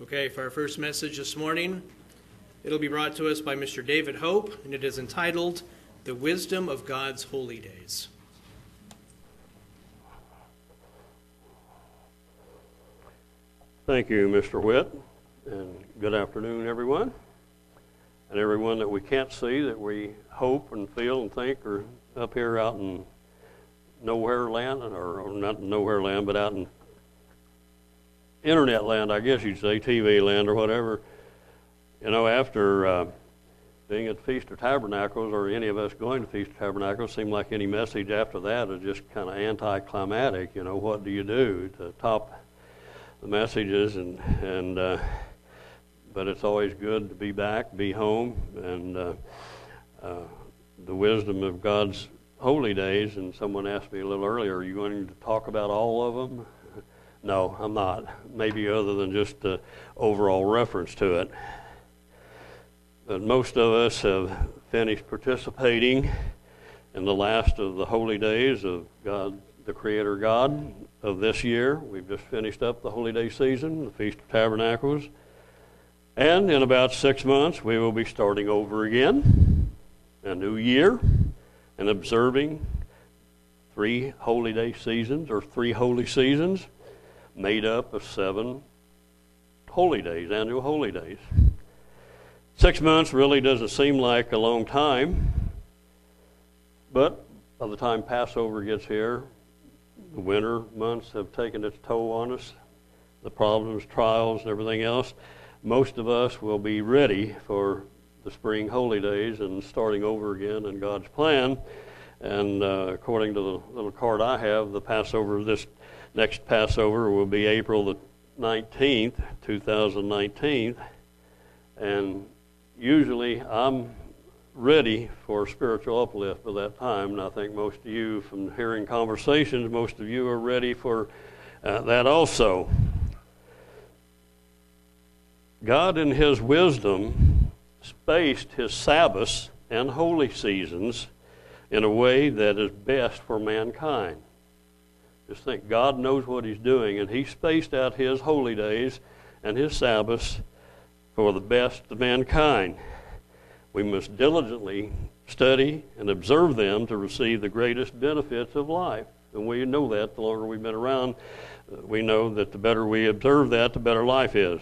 Okay, for our first message this morning, it'll be brought to us by Mr. David Hope, and it is entitled The Wisdom of God's Holy Days. Thank you, Mr. Witt, and good afternoon, everyone. And everyone that we can't see that we hope and feel and think are up here out in nowhere land, or, or not nowhere land, but out in internet land, I guess you'd say, TV land or whatever. You know, after uh, being at Feast of Tabernacles, or any of us going to Feast of Tabernacles, seemed like any message after that is just kind of anticlimactic. You know, what do you do to top the messages? And and uh, but it's always good to be back, be home, and uh, uh, the wisdom of God's holy days. And someone asked me a little earlier, "Are you going to talk about all of them?" No, I'm not. Maybe other than just the overall reference to it. But most of us have finished participating in the last of the holy days of God, the Creator God of this year. We've just finished up the holy day season, the Feast of Tabernacles. And in about six months, we will be starting over again, a new year, and observing three holy day seasons or three holy seasons made up of seven holy days, annual holy days. Six months really doesn't seem like a long time, but by the time Passover gets here, the winter months have taken its toll on us, the problems, trials, and everything else. Most of us will be ready for the spring holy days and starting over again in God's plan. And uh, according to the little card I have, the Passover this Next Passover will be April the 19th, 2019. And usually I'm ready for spiritual uplift by that time. And I think most of you, from hearing conversations, most of you are ready for uh, that also. God, in His wisdom, spaced His Sabbaths and holy seasons in a way that is best for mankind. Just think, God knows what He's doing, and He spaced out His holy days and His Sabbaths for the best of mankind. We must diligently study and observe them to receive the greatest benefits of life. And we know that the longer we've been around, uh, we know that the better we observe that, the better life is.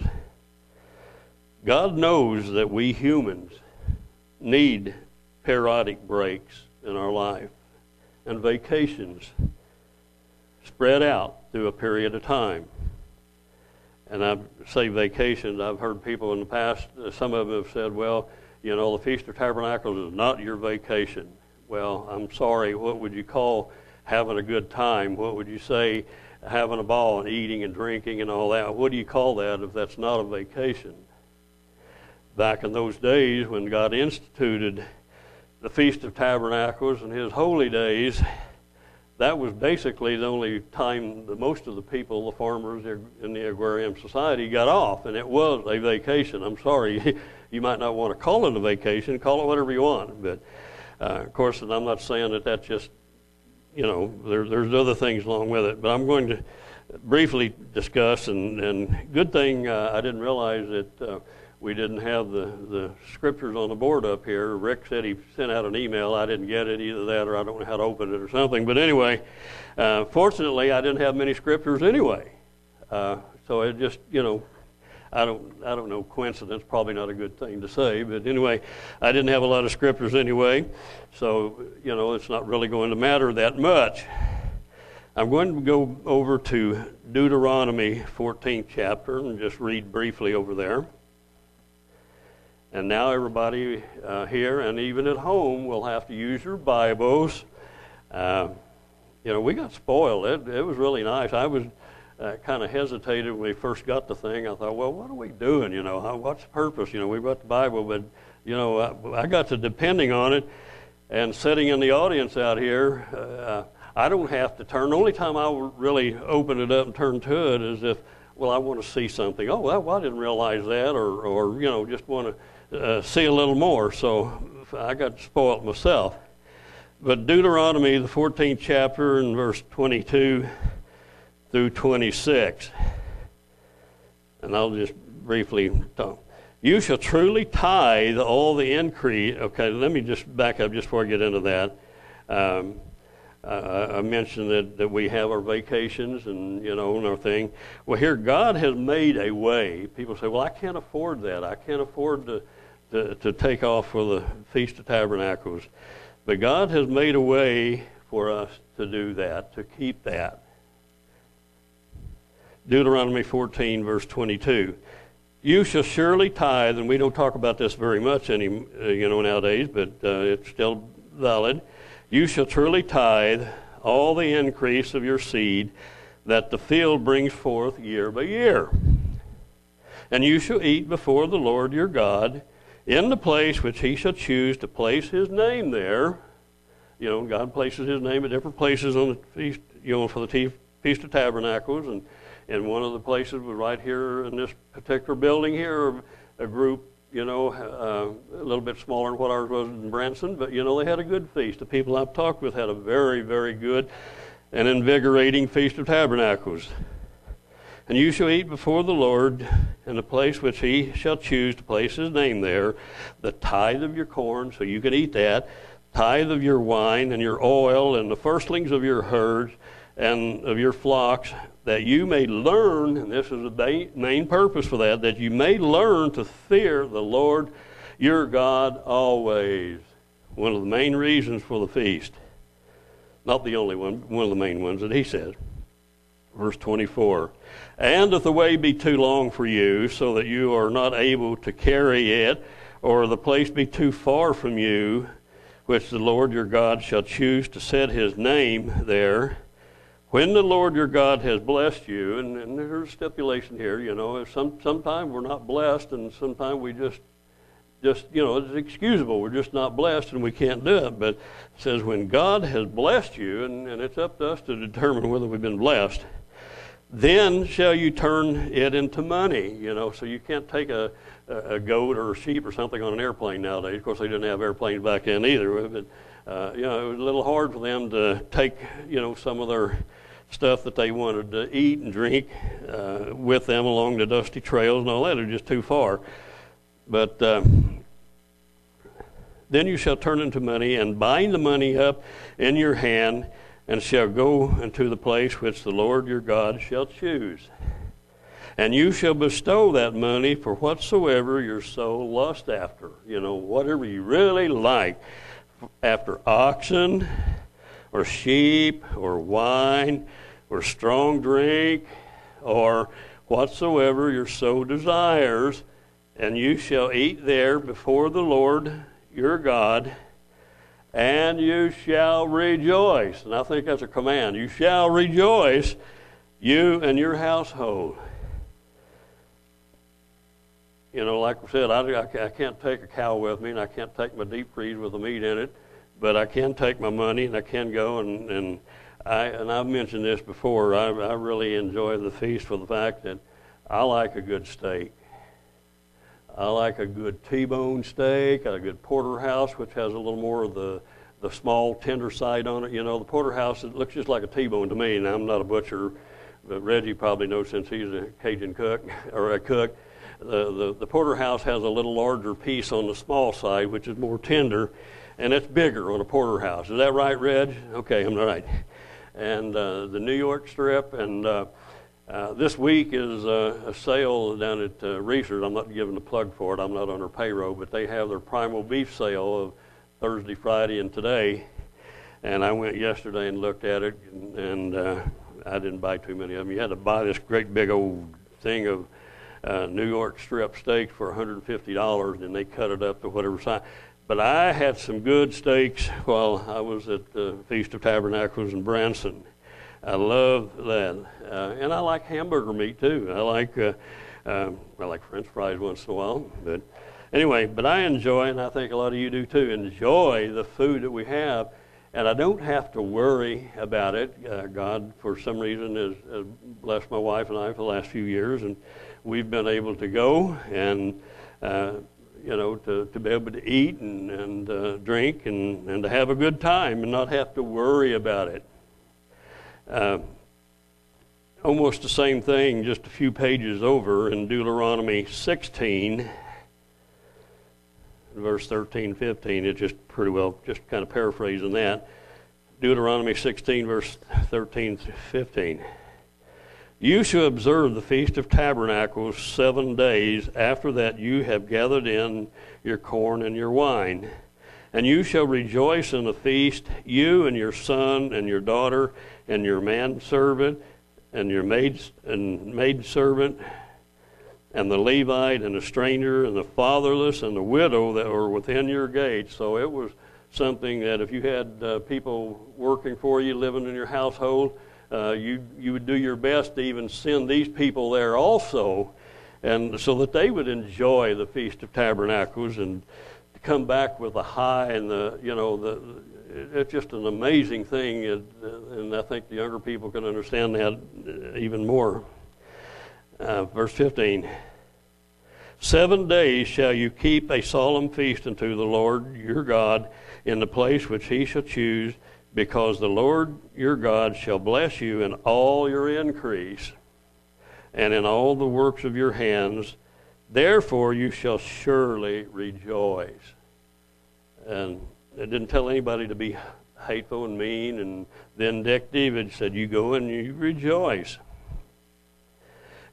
God knows that we humans need periodic breaks in our life and vacations spread out through a period of time. And I say vacations, I've heard people in the past, uh, some of them have said, well, you know, the Feast of Tabernacles is not your vacation. Well, I'm sorry, what would you call having a good time? What would you say having a ball and eating and drinking and all that? What do you call that if that's not a vacation? Back in those days when God instituted the Feast of Tabernacles and His holy days, that was basically the only time that most of the people, the farmers in the agrarian society, got off, and it was a vacation. I'm sorry, you might not want to call it a vacation, call it whatever you want. But uh, of course, and I'm not saying that that's just, you know, there, there's other things along with it. But I'm going to briefly discuss, and, and good thing uh, I didn't realize that. Uh, we didn't have the, the scriptures on the board up here. Rick said he sent out an email. I didn't get it, either that or I don't know how to open it or something. But anyway, uh, fortunately, I didn't have many scriptures anyway. Uh, so it just, you know, I don't, I don't know, coincidence, probably not a good thing to say. But anyway, I didn't have a lot of scriptures anyway. So, you know, it's not really going to matter that much. I'm going to go over to Deuteronomy 14th chapter and just read briefly over there. And now everybody uh, here and even at home will have to use your Bibles. Uh, you know, we got spoiled. It, it was really nice. I was uh, kind of hesitated when we first got the thing. I thought, well, what are we doing? You know, how, what's the purpose? You know, we've got the Bible, but, you know, I, I got to depending on it. And sitting in the audience out here, uh, I don't have to turn. The only time I really open it up and turn to it is if, well, I want to see something. Oh, well, I didn't realize that, or, or you know, just want to uh, see a little more. So I got spoiled myself. But Deuteronomy, the 14th chapter, and verse 22 through 26. And I'll just briefly talk. You shall truly tithe all the increase. Okay, let me just back up just before I get into that. Um, I mentioned that, that we have our vacations and, you know, and our thing. Well, here, God has made a way. People say, well, I can't afford that. I can't afford to, to, to take off for the Feast of Tabernacles. But God has made a way for us to do that, to keep that. Deuteronomy 14, verse 22. You shall surely tithe, and we don't talk about this very much any, uh, you know, nowadays, but uh, it's still valid. You shall truly tithe all the increase of your seed that the field brings forth year by year. And you shall eat before the Lord your God in the place which he shall choose to place his name there. You know, God places his name at different places on the feast, you know, for the Feast of Tabernacles, and and one of the places was right here in this particular building here, a group, you know, uh, a little bit smaller than what ours was in Branson, but, you know, they had a good feast. The people I've talked with had a very, very good and invigorating Feast of Tabernacles. And you shall eat before the Lord in the place which he shall choose to place his name there, the tithe of your corn, so you can eat that, tithe of your wine and your oil, and the firstlings of your herds and of your flocks, that you may learn, and this is the main purpose for that, that you may learn to fear the Lord your God always. One of the main reasons for the feast. Not the only one, one of the main ones that he says. Verse 24 And if the way be too long for you, so that you are not able to carry it, or the place be too far from you, which the Lord your God shall choose to set his name there, when the Lord your God has blessed you, and, and there's a stipulation here, you know, some sometimes we're not blessed, and sometimes we just just you know it's excusable. We're just not blessed, and we can't do it. But it says when God has blessed you, and, and it's up to us to determine whether we've been blessed. Then shall you turn it into money, you know. So you can't take a, a goat or a sheep or something on an airplane nowadays. Of course, they didn't have airplanes back then either. But uh, you know, it was a little hard for them to take you know some of their stuff that they wanted to eat and drink uh, with them along the dusty trails and all that are just too far. But uh, then you shall turn into money and bind the money up in your hand and shall go into the place which the Lord your God shall choose. And you shall bestow that money for whatsoever your soul lust after. You know, whatever you really like. After oxen, or sheep, or wine, or strong drink, or whatsoever your soul desires, and you shall eat there before the Lord your God, and you shall rejoice. And I think that's a command. You shall rejoice, you and your household. You know, like I said, I, I can't take a cow with me, and I can't take my deep freeze with the meat in it, but I can take my money, and I can go and, and I, and I've mentioned this before, I, I really enjoy the feast for the fact that I like a good steak. I like a good T-bone steak, a good porterhouse, which has a little more of the, the small tender side on it. You know, the porterhouse, it looks just like a T-bone to me, and I'm not a butcher, but Reggie probably knows since he's a Cajun cook, or a cook. The, the, the porterhouse has a little larger piece on the small side, which is more tender, and it's bigger on a porterhouse. Is that right, Reg? Okay, I'm right and uh, the New York Strip. And uh, uh, this week is uh, a sale down at uh, Reasor's. I'm not giving a plug for it. I'm not on their payroll, but they have their primal beef sale of Thursday, Friday, and today. And I went yesterday and looked at it, and, and uh, I didn't buy too many of them. You had to buy this great big old thing of uh, New York strip steaks for $150, and they cut it up to whatever size. But I had some good steaks while I was at the Feast of Tabernacles in Branson. I love that, uh, and I like hamburger meat too. I like uh, uh, I like French fries once in a while, but anyway. But I enjoy, and I think a lot of you do too, enjoy the food that we have, and I don't have to worry about it. Uh, God, for some reason, has, has blessed my wife and I for the last few years, and we've been able to go and uh, you know, to, to be able to eat and, and uh, drink and, and to have a good time and not have to worry about it. Uh, almost the same thing, just a few pages over in Deuteronomy 16, verse 13, 15. It's just pretty well, just kind of paraphrasing that. Deuteronomy 16, verse 13 15. You shall observe the Feast of Tabernacles seven days. After that, you have gathered in your corn and your wine. And you shall rejoice in the feast, you and your son and your daughter and your manservant and your maid and maidservant and the Levite and the stranger and the fatherless and the widow that were within your gates. So it was something that if you had uh, people working for you, living in your household, uh, you you would do your best to even send these people there also, and so that they would enjoy the Feast of Tabernacles and come back with the high and the you know the it's just an amazing thing, and, I think the younger people can understand that even more. Uh, verse 15 Seven days shall you keep a solemn feast unto the Lord your God in the place which he shall choose, because the Lord your God shall bless you in all your increase and in all the works of your hands. Therefore you shall surely rejoice. And it didn't tell anybody to be hateful and mean. And then Dick David said, You go and you rejoice.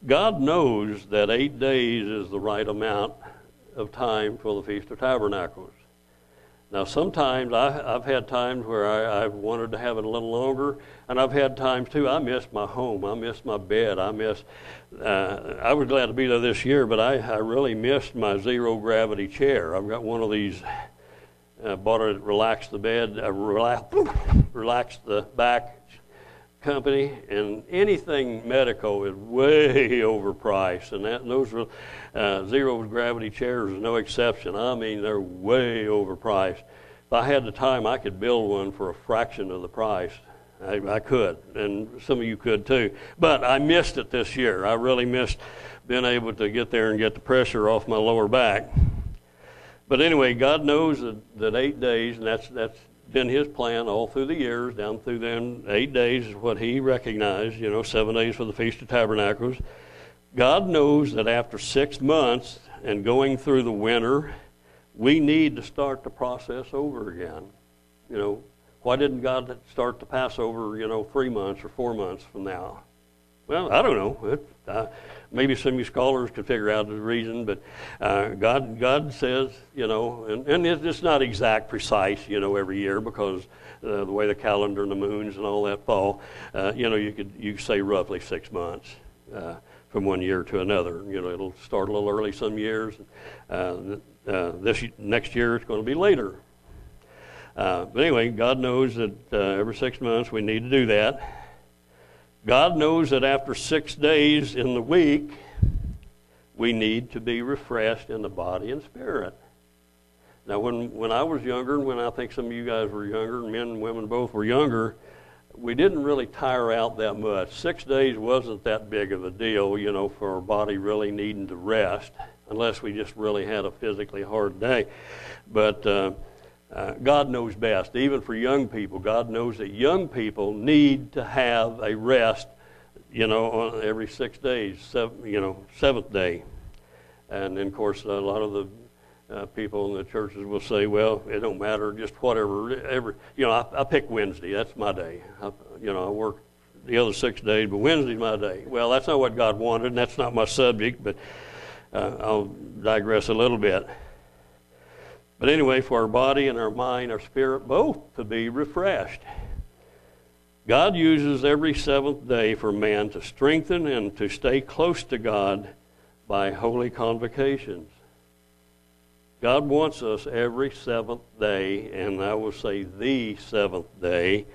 God knows that eight days is the right amount of time for the Feast of Tabernacles. Now, sometimes I, have had times where I, have wanted to have it a little longer, and I've had times too. I miss my home. I miss my bed. I miss. Uh, I was glad to be there this year, but I, I really missed my zero gravity chair. I've got one of these uh, bought it, relaxed the bed, uh, relax, relaxed the back company, and anything medical is way overpriced, and that and those uh, zero gravity chairs are no exception. I mean, they're way overpriced. If I had the time, I could build one for a fraction of the price. I, I could, and some of you could too. But I missed it this year. I really missed being able to get there and get the pressure off my lower back. But anyway, God knows that, that eight days, and that's, that's been his plan all through the years, down through them. Eight days is what he recognized, you know, seven days for the Feast of Tabernacles. God knows that after six months and going through the winter, we need to start the process over again. You know, why didn't God start the Passover, you know, three months or four months from now? Well, I don't know. It, uh, maybe some of you scholars could figure out the reason, but uh, God, God says, you know, and, and it's not exact, precise, you know, every year because uh, the way the calendar and the moons and all that fall, uh, you know, you could you say roughly six months uh, from one year to another. You know, it'll start a little early some years. Uh, uh, this next year it's going to be later. but anyway, God knows that every six months we need to do that. God knows that after six days in the week, we need to be refreshed in the body and spirit. Now, when, when I was younger, and when I think some of you guys were younger, men and women both were younger, we didn't really tire out that much. Six days wasn't that big of a deal, you know, for our body really needing to rest, unless we just really had a physically hard day. But uh, uh, God knows best. Even for young people, God knows that young people need to have a rest, you know, every six days, seven, you know, seventh day. And then, of course, a lot of the uh, people in the churches will say, well, it don't matter, just whatever. Every, you know, I, I pick Wednesday. That's my day. I, you know, I work the other six days, but Wednesday's my day. Well, that's not what God wanted, and that's not my subject, but uh, I'll digress a little bit. But anyway, for our body and our mind, our spirit, both to be refreshed. God uses every seventh day for man to strengthen and to stay close to God by holy convocations. God wants us every seventh day, and I will say the seventh day,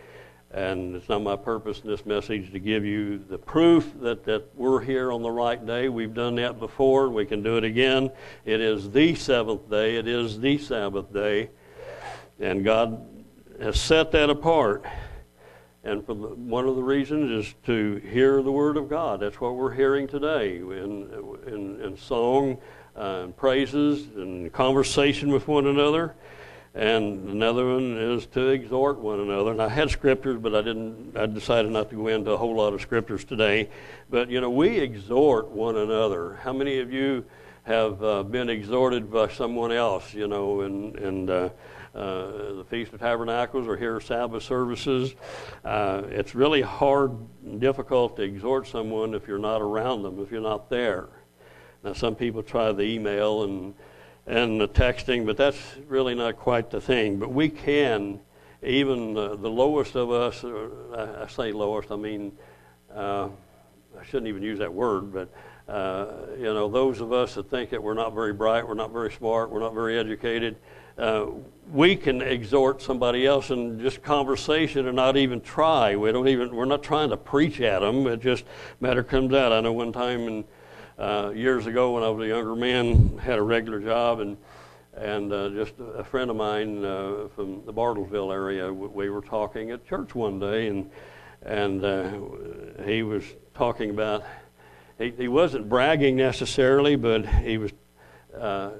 and it's not my purpose in this message to give you the proof that, that we're here on the right day. We've done that before. We can do it again. It is the seventh day. It is the Sabbath day. And God has set that apart. And for the, one of the reasons is to hear the Word of God. That's what we're hearing today in, in, in song, uh, and praises, and conversation with one another. And another one is to exhort one another. And I had scriptures, but I didn't. I decided not to go into a whole lot of scriptures today. But you know, we exhort one another. How many of you have uh, been exhorted by someone else? You know, and and uh, uh, the Feast of Tabernacles or here Sabbath services. Uh, it's really hard and difficult to exhort someone if you're not around them, if you're not there. Now, some people try the email and and the texting, but that's really not quite the thing. But we can, even uh, the lowest of us, I, I say lowest, I mean, uh, I shouldn't even use that word, but uh, you know, those of us that think that we're not very bright, we're not very smart, we're not very educated, uh, we can exhort somebody else in just conversation and not even try. We don't even, we're not trying to preach at them. It just matter comes out. I know one time in, uh, years ago when I was a younger man, had a regular job and, and uh, just a friend of mine uh, from the Bartlesville area, we were talking at church one day and, and uh, he was talking about, he, he wasn't bragging necessarily, but he was uh,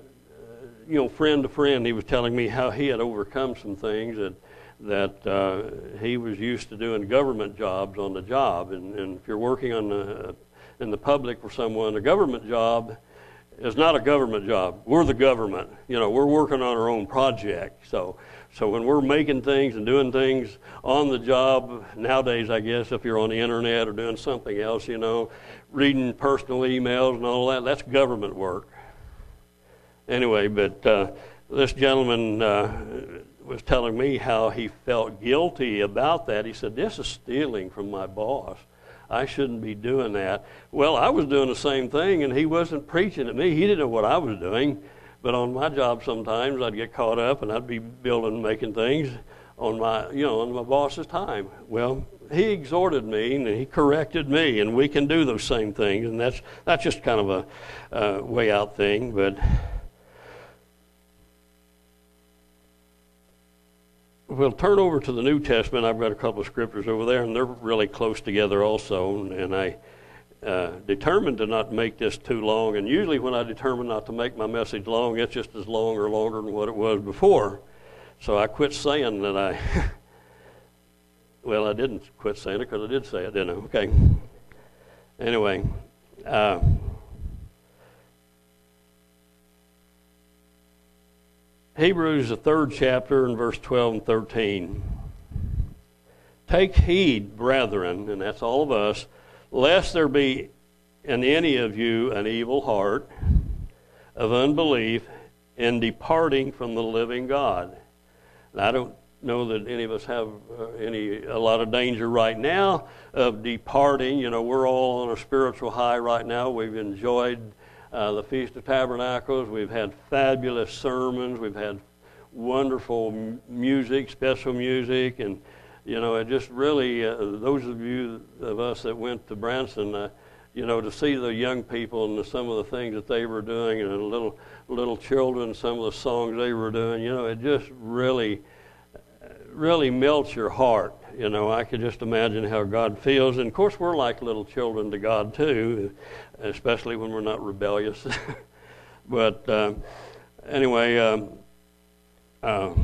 you know, friend to friend, he was telling me how he had overcome some things that that uh, he was used to doing government jobs on the job. And, and if you're working on the, in the public for someone, a government job is not a government job. We're the government. You know, we're working on our own project. So, so when we're making things and doing things on the job nowadays, I guess if you're on the internet or doing something else, you know, reading personal emails and all that, that's government work anyway, but uh, this gentleman uh, was telling me how he felt guilty about that. He said, This is stealing from my boss. I shouldn't be doing that. Well, I was doing the same thing, and he wasn't preaching at me. He didn't know what I was doing. But on my job, sometimes I'd get caught up, and I'd be building, making things on my, you know, on my boss's time. Well, he exhorted me and he corrected me, and we can do those same things, and that's that's just kind of a uh, way out thing. But we'll turn over to the New Testament. I've got a couple of scriptures over there, and they're really close together also. And I uh, determined to not make this too long. And usually, when I determine not to make my message long, it's just as long or longer than what it was before. So I quit saying that I. well, I didn't quit saying it because I did say it, didn't I? Okay. Anyway. Uh, Hebrews, the third chapter, and verse 12 and 13. Take heed, brethren, and that's all of us, lest there be in any of you an evil heart of unbelief in departing from the living God. And I don't know that any of us have uh, any a lot of danger right now of departing. You know, we're all on a spiritual high right now. We've enjoyed uh, the Feast of Tabernacles. We've had fabulous sermons. We've had wonderful m- music, special music, and you know, it just really uh, those of you of us that went to Branson, uh, you know, to see the young people and the, some of the things that they were doing, and the little little children, some of the songs they were doing, you know, it just really, really melts your heart. You know, I could just imagine how God feels, and of course, we're like little children to God too especially when we're not rebellious. but uh, anyway, um, uh,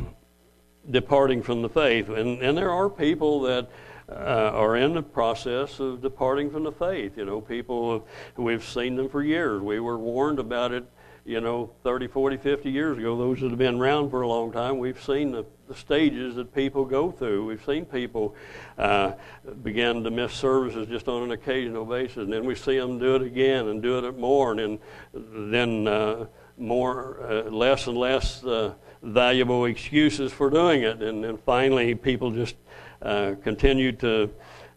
departing from the faith. And, and there are people that uh, are in the process of departing from the faith. You know, people, we've seen them for years. We were warned about it you know, 30, 40, 50 years ago, those that have been around for a long time, we've seen the, the stages that people go through. We've seen people uh, begin to miss services just on an occasional basis, and then we see them do it again and do it more, and then, then uh, more, uh, less and less uh, valuable excuses for doing it, and then finally people just uh, continue to.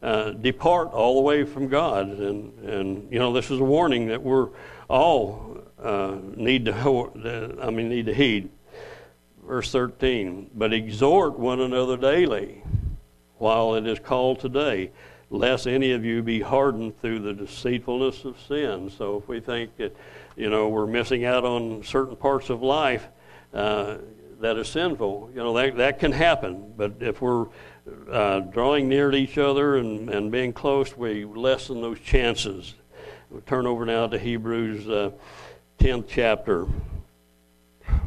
Uh, depart all the way from God, and and you know this is a warning that we're all uh, need to I mean need to heed. Verse 13, but exhort one another daily while it is called today, lest any of you be hardened through the deceitfulness of sin. So if we think that, you know, we're missing out on certain parts of life uh, that is sinful, you know, that, that can happen. But if we're uh, drawing near to each other and, and being close, we lessen those chances. We'll turn over now to Hebrews uh, 10th chapter,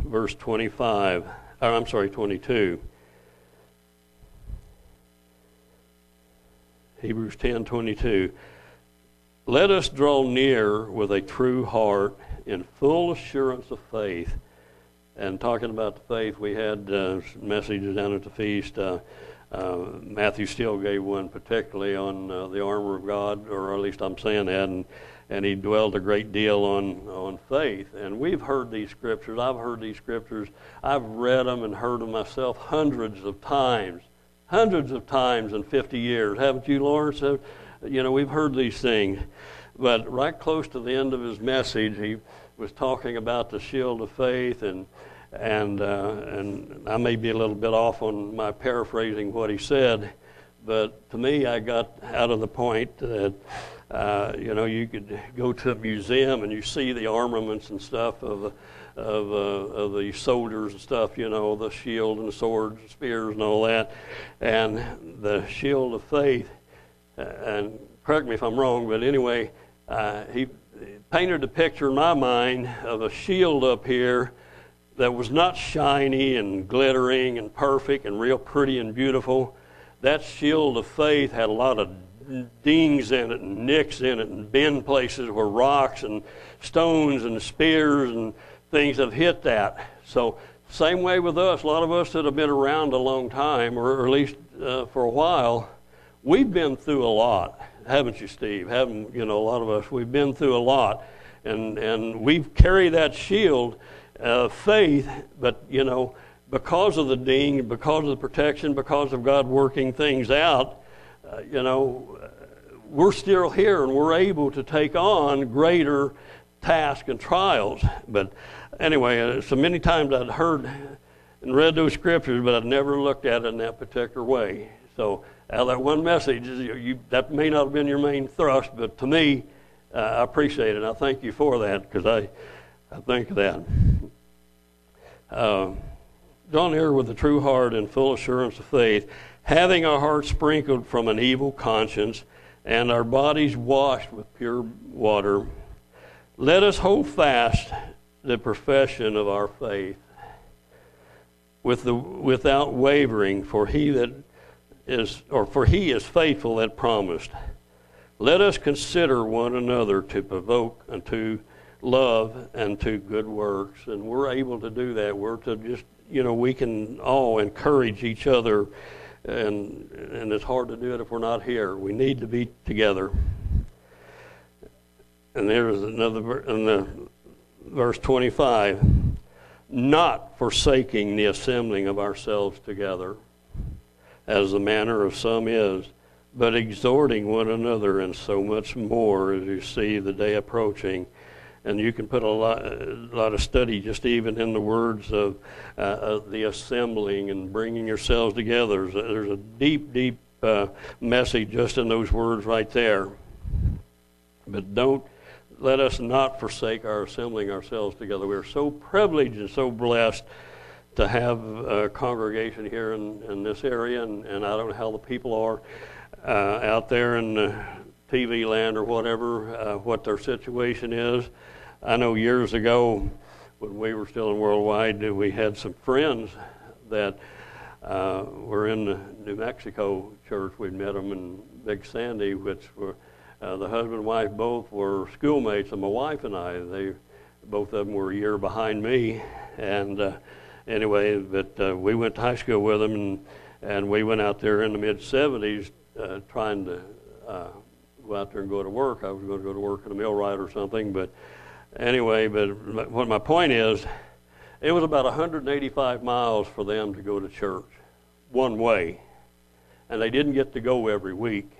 verse 25. or I'm sorry, 22. Hebrews 10:22. Let us draw near with a true heart in full assurance of faith. And talking about the faith, we had uh, messages down at the feast. Uh, uh, Matthew Steele gave one particularly on uh, the armor of God, or at least I'm saying that, and, and he dwelled a great deal on, on faith. And we've heard these scriptures. I've heard these scriptures. I've read them and heard them myself hundreds of times, hundreds of times in 50 years. Haven't you, Lawrence? You know, we've heard these things. But right close to the end of his message, he was talking about the shield of faith and and uh, and I may be a little bit off on my paraphrasing what he said, but to me, I got out of the point that uh, you know you could go to a museum and you see the armaments and stuff of of, uh, of the soldiers and stuff, you know, the shield and the swords, and spears, and all that, and the shield of faith. Uh, and correct me if I'm wrong, but anyway, uh, he painted a picture in my mind of a shield up here that was not shiny and glittering and perfect and real pretty and beautiful. That shield of faith had a lot of dings in it and nicks in it and bend places where rocks and stones and spears and things have hit that. So, same way with us. A lot of us that have been around a long time, or at least uh, for a while, we've been through a lot, haven't you, Steve? Haven't you know? A lot of us we've been through a lot, and and we've carried that shield uh, faith, but you know, because of the ding, because of the protection, because of God working things out, uh, you know, we're still here and we're able to take on greater tasks and trials. But anyway, uh, so many times I'd heard and read those scriptures, but I'd never looked at it in that particular way. So out of that one message, you, you, that may not have been your main thrust, but to me, uh, I appreciate it. I thank you for that because I, I think that. Uh, near with a true heart and full assurance of faith, having our hearts sprinkled from an evil conscience and our bodies washed with pure water. Let us hold fast the profession of our faith with the, without wavering, for he that is, or for he is faithful that promised. Let us consider one another to provoke unto love and to good works. And we're able to do that. We're to just, you know, we can all encourage each other. And, and it's hard to do it if we're not here. We need to be together. And there's another in the verse 25 not forsaking the assembling of ourselves together, as the manner of some is, but exhorting one another, and so much more as you see the day approaching and you can put a lot, a lot of study just even in the words of, uh, the assembling and bringing yourselves together. There's a, there's a deep, deep uh, message just in those words right there. But don't let us not forsake our assembling ourselves together. We are so privileged and so blessed to have a congregation here in, in this area, and, and I don't know how the people are uh, out there in the TV land or whatever, uh, what their situation is. I know years ago when we were still in Worldwide, we had some friends that uh, were in the New Mexico church. We'd met them in Big Sandy, which were uh, the husband and wife both were schoolmates of my wife and I. They both of them were a year behind me, and uh, anyway, but uh, we went to high school with them, and and we went out there in the mid '70s uh, trying to uh, go out there and go to work. I was going to go to work in a millwright or something, but anyway, but what my point is, it was about 185 miles for them to go to church, one way, and they didn't get to go every week.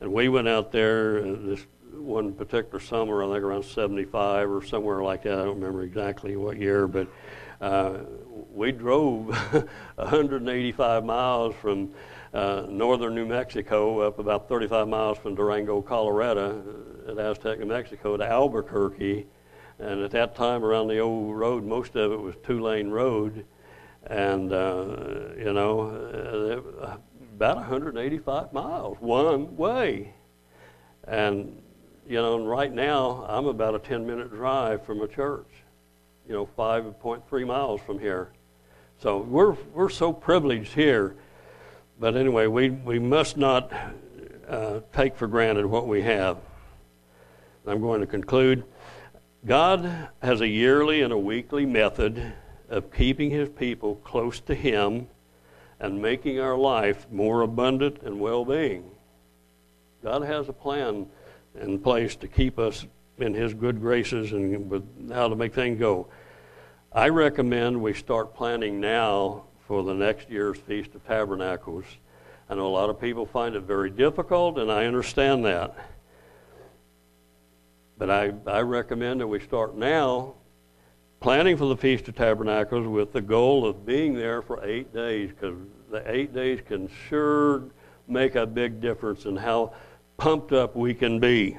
And we went out there uh, this one particular summer, I think around 75 or somewhere like that. I don't remember exactly what year, but uh, we drove 185 miles from uh, northern New Mexico up about 35 miles from Durango, Colorado, at Aztec, New Mexico, to Albuquerque and at that time, around the old road, most of it was two lane road. And, uh, you know, uh, about 185 miles one way. And, you know, right now, I'm about a 10 minute drive from a church, you know, 5.3 miles from here. So we're, we're so privileged here. But anyway, we, we must not uh, take for granted what we have. I'm going to conclude. God has a yearly and a weekly method of keeping his people close to him and making our life more abundant and well being. God has a plan in place to keep us in his good graces and with how to make things go. I recommend we start planning now for the next year's Feast of Tabernacles. I know a lot of people find it very difficult, and I understand that. But I, I recommend that we start now planning for the Feast of Tabernacles with the goal of being there for eight days, because the eight days can sure make a big difference in how pumped up we can be.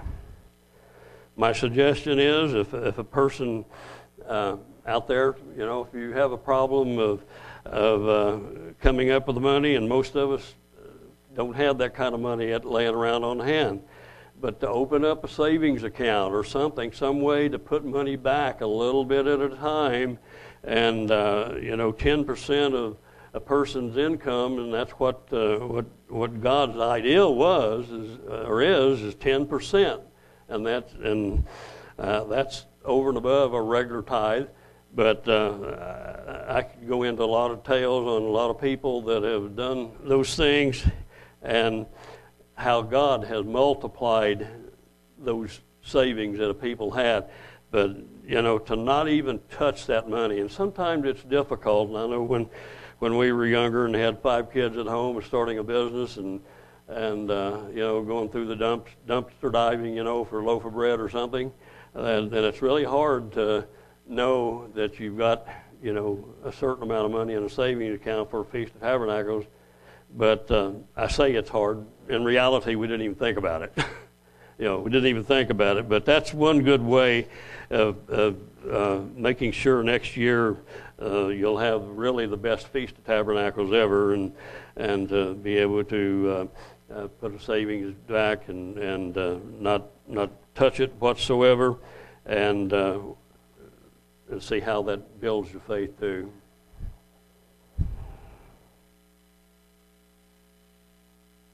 My suggestion is if, if a person uh, out there, you know, if you have a problem of, of uh, coming up with the money, and most of us don't have that kind of money laying around on hand, but to open up a savings account or something, some way to put money back a little bit at a time, and uh, you know, 10% of a person's income, and that's what uh, what what God's ideal was is, uh, or is is 10%, and that's and uh, that's over and above a regular tithe. But uh, I could go into a lot of tales on a lot of people that have done those things, and how God has multiplied those savings that a people had. But you know, to not even touch that money, and sometimes it's difficult. And I know when when we were younger and had five kids at home and starting a business and and uh, you know going through the dump, dumpster diving, you know, for a loaf of bread or something, and, and it's really hard to know that you've got you know a certain amount of money in a savings account for a feast of tabernacles. But uh, I say it's hard. In reality, we didn't even think about it. you know, we didn't even think about it. But that's one good way of, of uh, making sure next year uh, you'll have really the best Feast of Tabernacles ever, and and uh, be able to uh, uh, put a savings back and and not not touch it whatsoever, and and see how that builds your faith too.